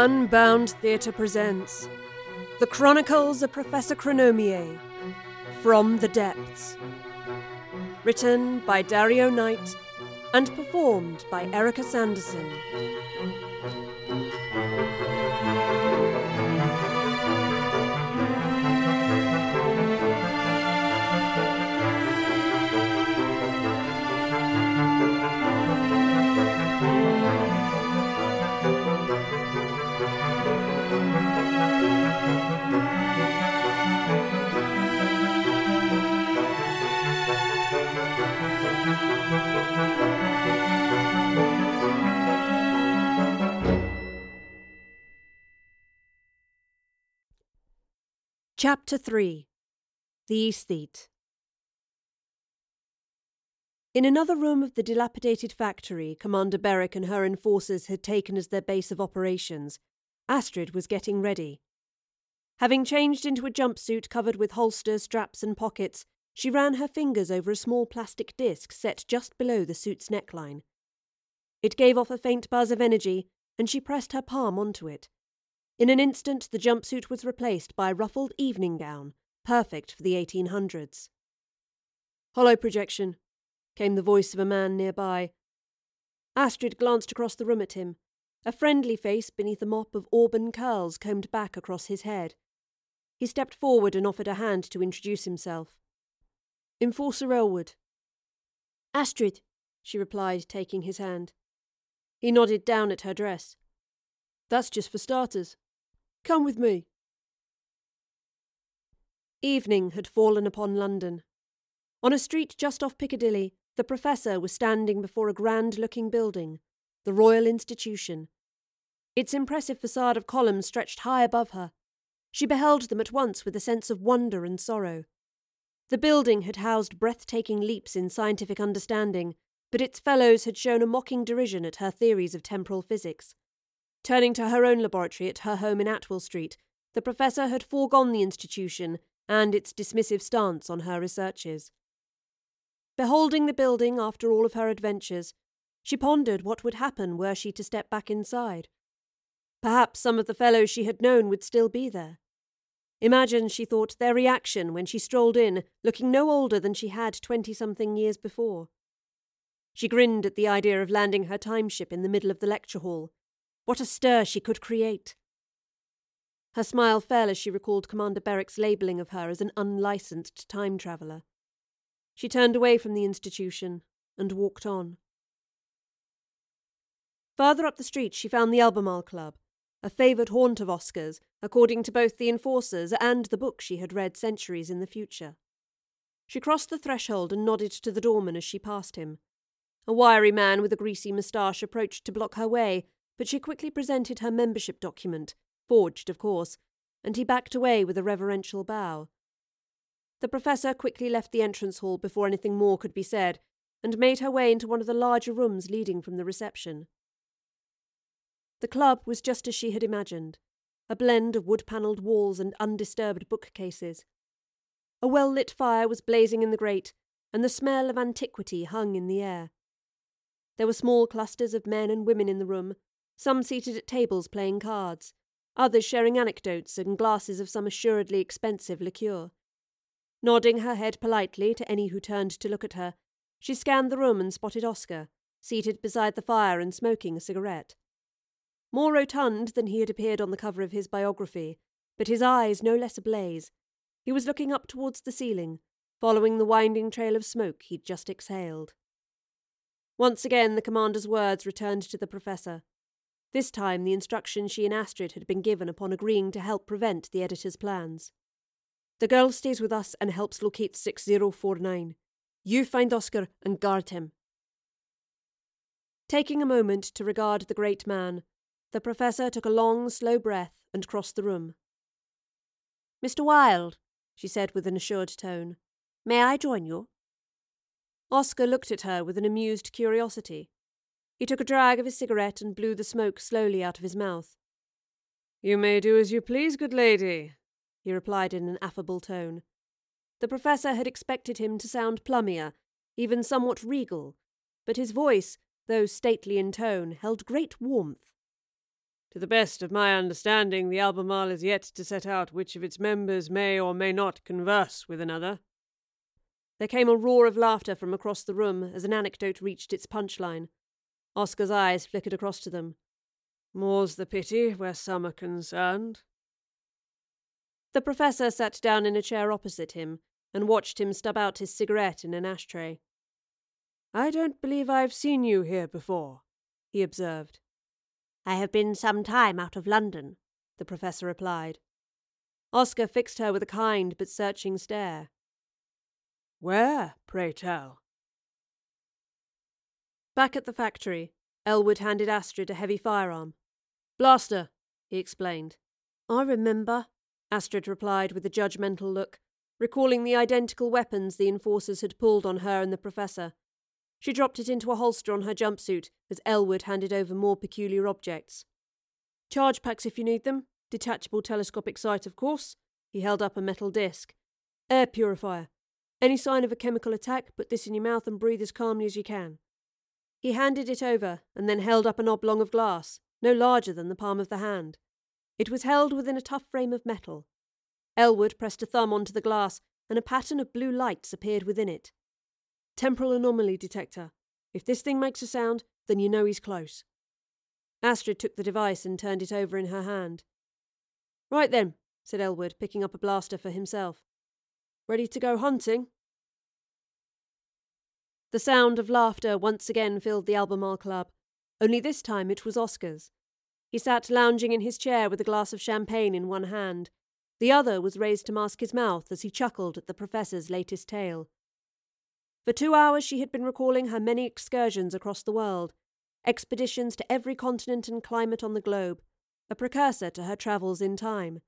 Unbound Theatre presents The Chronicles of Professor Chronomier From the Depths. Written by Dario Knight and performed by Erica Sanderson. Chapter 3 The Aesthete In another room of the dilapidated factory Commander Beric and her enforcers had taken as their base of operations, Astrid was getting ready. Having changed into a jumpsuit covered with holsters, straps, and pockets, she ran her fingers over a small plastic disc set just below the suit's neckline. It gave off a faint buzz of energy, and she pressed her palm onto it. In an instant, the jumpsuit was replaced by a ruffled evening gown, perfect for the 1800s. Holo projection, came the voice of a man nearby. Astrid glanced across the room at him, a friendly face beneath a mop of auburn curls combed back across his head. He stepped forward and offered a hand to introduce himself. Enforcer Elwood. Astrid, she replied, taking his hand. He nodded down at her dress. That's just for starters. Come with me. Evening had fallen upon London. On a street just off Piccadilly, the professor was standing before a grand looking building, the Royal Institution. Its impressive facade of columns stretched high above her. She beheld them at once with a sense of wonder and sorrow. The building had housed breathtaking leaps in scientific understanding, but its fellows had shown a mocking derision at her theories of temporal physics. Turning to her own laboratory at her home in Atwell Street, the professor had foregone the institution and its dismissive stance on her researches. Beholding the building after all of her adventures, she pondered what would happen were she to step back inside. Perhaps some of the fellows she had known would still be there. Imagine, she thought, their reaction when she strolled in, looking no older than she had twenty something years before. She grinned at the idea of landing her time ship in the middle of the lecture hall, what a stir she could create! Her smile fell as she recalled Commander Beric's labelling of her as an unlicensed time traveller. She turned away from the institution and walked on. Further up the street, she found the Albemarle Club, a favoured haunt of Oscar's, according to both the enforcers and the book she had read centuries in the future. She crossed the threshold and nodded to the doorman as she passed him. A wiry man with a greasy moustache approached to block her way, but she quickly presented her membership document, forged, of course, and he backed away with a reverential bow. The professor quickly left the entrance hall before anything more could be said, and made her way into one of the larger rooms leading from the reception. The club was just as she had imagined a blend of wood panelled walls and undisturbed bookcases. A well lit fire was blazing in the grate, and the smell of antiquity hung in the air. There were small clusters of men and women in the room, some seated at tables playing cards, others sharing anecdotes and glasses of some assuredly expensive liqueur. Nodding her head politely to any who turned to look at her, she scanned the room and spotted Oscar, seated beside the fire and smoking a cigarette. More rotund than he had appeared on the cover of his biography, but his eyes no less ablaze. He was looking up towards the ceiling, following the winding trail of smoke he'd just exhaled. Once again the commander's words returned to the professor, this time, the instructions she and Astrid had been given upon agreeing to help prevent the editor's plans. The girl stays with us and helps locate 6049. You find Oscar and guard him. Taking a moment to regard the great man, the professor took a long, slow breath and crossed the room. Mr. Wilde, she said with an assured tone, may I join you? Oscar looked at her with an amused curiosity. He took a drag of his cigarette and blew the smoke slowly out of his mouth. You may do as you please, good lady, he replied in an affable tone. The professor had expected him to sound plummier, even somewhat regal, but his voice, though stately in tone, held great warmth. To the best of my understanding, the Albemarle is yet to set out which of its members may or may not converse with another. There came a roar of laughter from across the room as an anecdote reached its punchline. Oscar's eyes flickered across to them. More's the pity where some are concerned. The professor sat down in a chair opposite him and watched him stub out his cigarette in an ashtray. I don't believe I've seen you here before, he observed. I have been some time out of London, the professor replied. Oscar fixed her with a kind but searching stare. Where, pray tell? Back at the factory, Elwood handed Astrid a heavy firearm. Blaster, he explained. I remember, Astrid replied with a judgmental look, recalling the identical weapons the enforcers had pulled on her and the professor. She dropped it into a holster on her jumpsuit as Elwood handed over more peculiar objects. Charge packs if you need them. Detachable telescopic sight, of course. He held up a metal disc. Air purifier. Any sign of a chemical attack, put this in your mouth and breathe as calmly as you can. He handed it over and then held up an oblong of glass, no larger than the palm of the hand. It was held within a tough frame of metal. Elwood pressed a thumb onto the glass, and a pattern of blue lights appeared within it. Temporal anomaly detector. If this thing makes a sound, then you know he's close. Astrid took the device and turned it over in her hand. Right then, said Elwood, picking up a blaster for himself. Ready to go hunting? The sound of laughter once again filled the Albemarle Club, only this time it was Oscar's. He sat lounging in his chair with a glass of champagne in one hand. The other was raised to mask his mouth as he chuckled at the Professor's latest tale. For two hours she had been recalling her many excursions across the world, expeditions to every continent and climate on the globe, a precursor to her travels in time.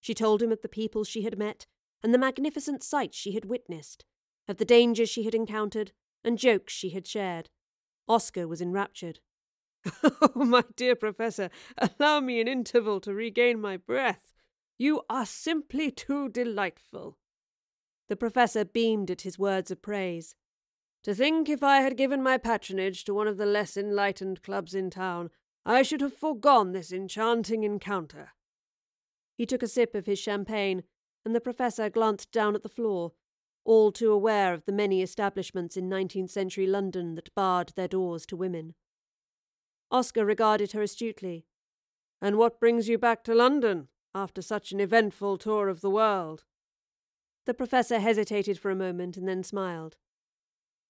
She told him of the people she had met and the magnificent sights she had witnessed, of the dangers she had encountered and jokes she had shared. Oscar was enraptured. Oh, my dear Professor, allow me an interval to regain my breath. You are simply too delightful. The professor beamed at his words of praise. To think if I had given my patronage to one of the less enlightened clubs in town, I should have foregone this enchanting encounter. He took a sip of his champagne, and the professor glanced down at the floor, all too aware of the many establishments in nineteenth century London that barred their doors to women. Oscar regarded her astutely. And what brings you back to London after such an eventful tour of the world? The professor hesitated for a moment and then smiled.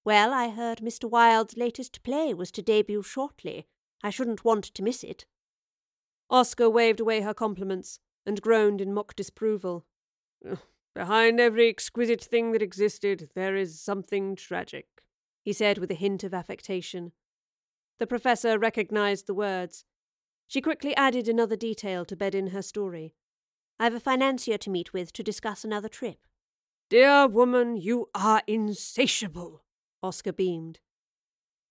Well, I heard Mr. Wilde's latest play was to debut shortly. I shouldn't want to miss it. Oscar waved away her compliments and groaned in mock disapproval. Behind every exquisite thing that existed, there is something tragic, he said with a hint of affectation. The professor recognized the words. She quickly added another detail to bed in her story. I've a financier to meet with to discuss another trip. Dear woman, you are insatiable, Oscar beamed.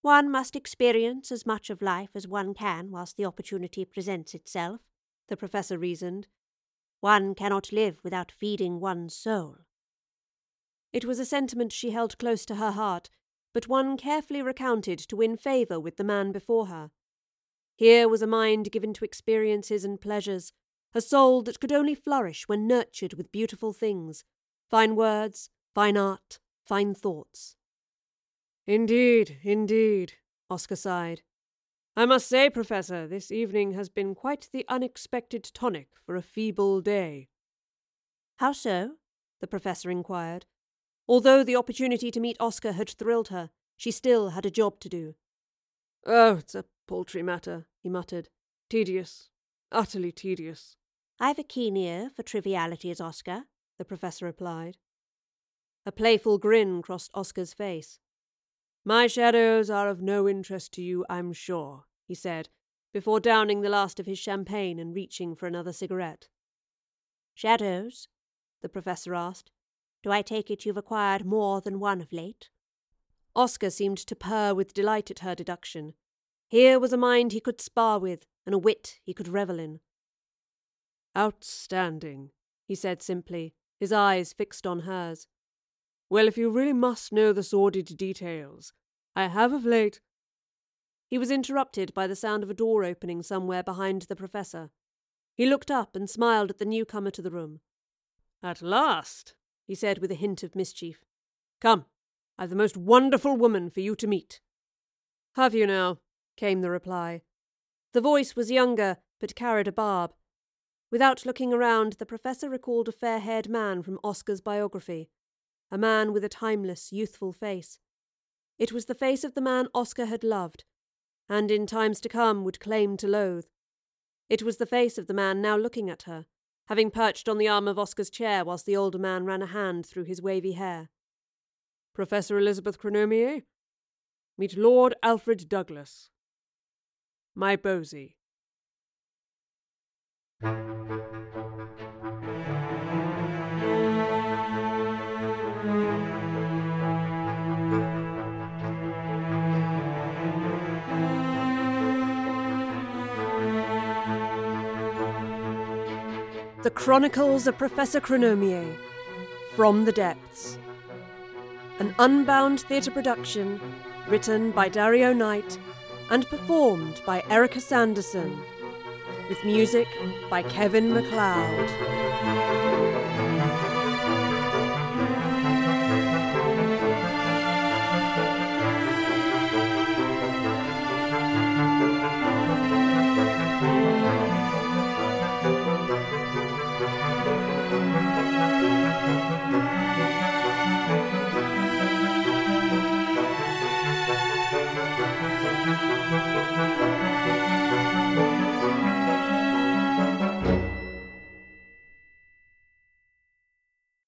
One must experience as much of life as one can whilst the opportunity presents itself, the professor reasoned. One cannot live without feeding one's soul. It was a sentiment she held close to her heart, but one carefully recounted to win favour with the man before her. Here was a mind given to experiences and pleasures, a soul that could only flourish when nurtured with beautiful things, fine words, fine art, fine thoughts. Indeed, indeed, Oscar sighed. I must say, Professor, this evening has been quite the unexpected tonic for a feeble day. How so? the Professor inquired. Although the opportunity to meet Oscar had thrilled her, she still had a job to do. Oh, it's a paltry matter, he muttered. Tedious. Utterly tedious. I've a keen ear for trivialities, Oscar, the professor replied. A playful grin crossed Oscar's face. My shadows are of no interest to you, I'm sure, he said, before downing the last of his champagne and reaching for another cigarette. Shadows? the professor asked. Do I take it you've acquired more than one of late? Oscar seemed to purr with delight at her deduction. Here was a mind he could spar with, and a wit he could revel in. Outstanding, he said simply, his eyes fixed on hers. Well, if you really must know the sordid details, I have of late. he was interrupted by the sound of a door opening somewhere behind the professor. He looked up and smiled at the newcomer to the room. At last, he said with a hint of mischief. Come, I've the most wonderful woman for you to meet. Have you now? came the reply. The voice was younger, but carried a barb. Without looking around, the professor recalled a fair haired man from Oscar's biography, a man with a timeless, youthful face. It was the face of the man Oscar had loved, and in times to come would claim to loathe. It was the face of the man now looking at her, having perched on the arm of Oscar's chair whilst the older man ran a hand through his wavy hair. Professor Elizabeth Cronomier, meet Lord Alfred Douglas, my Bosie. The Chronicles of Professor Cronomier, From the Depths. An unbound theatre production written by Dario Knight and performed by Erica Sanderson, with music by Kevin MacLeod.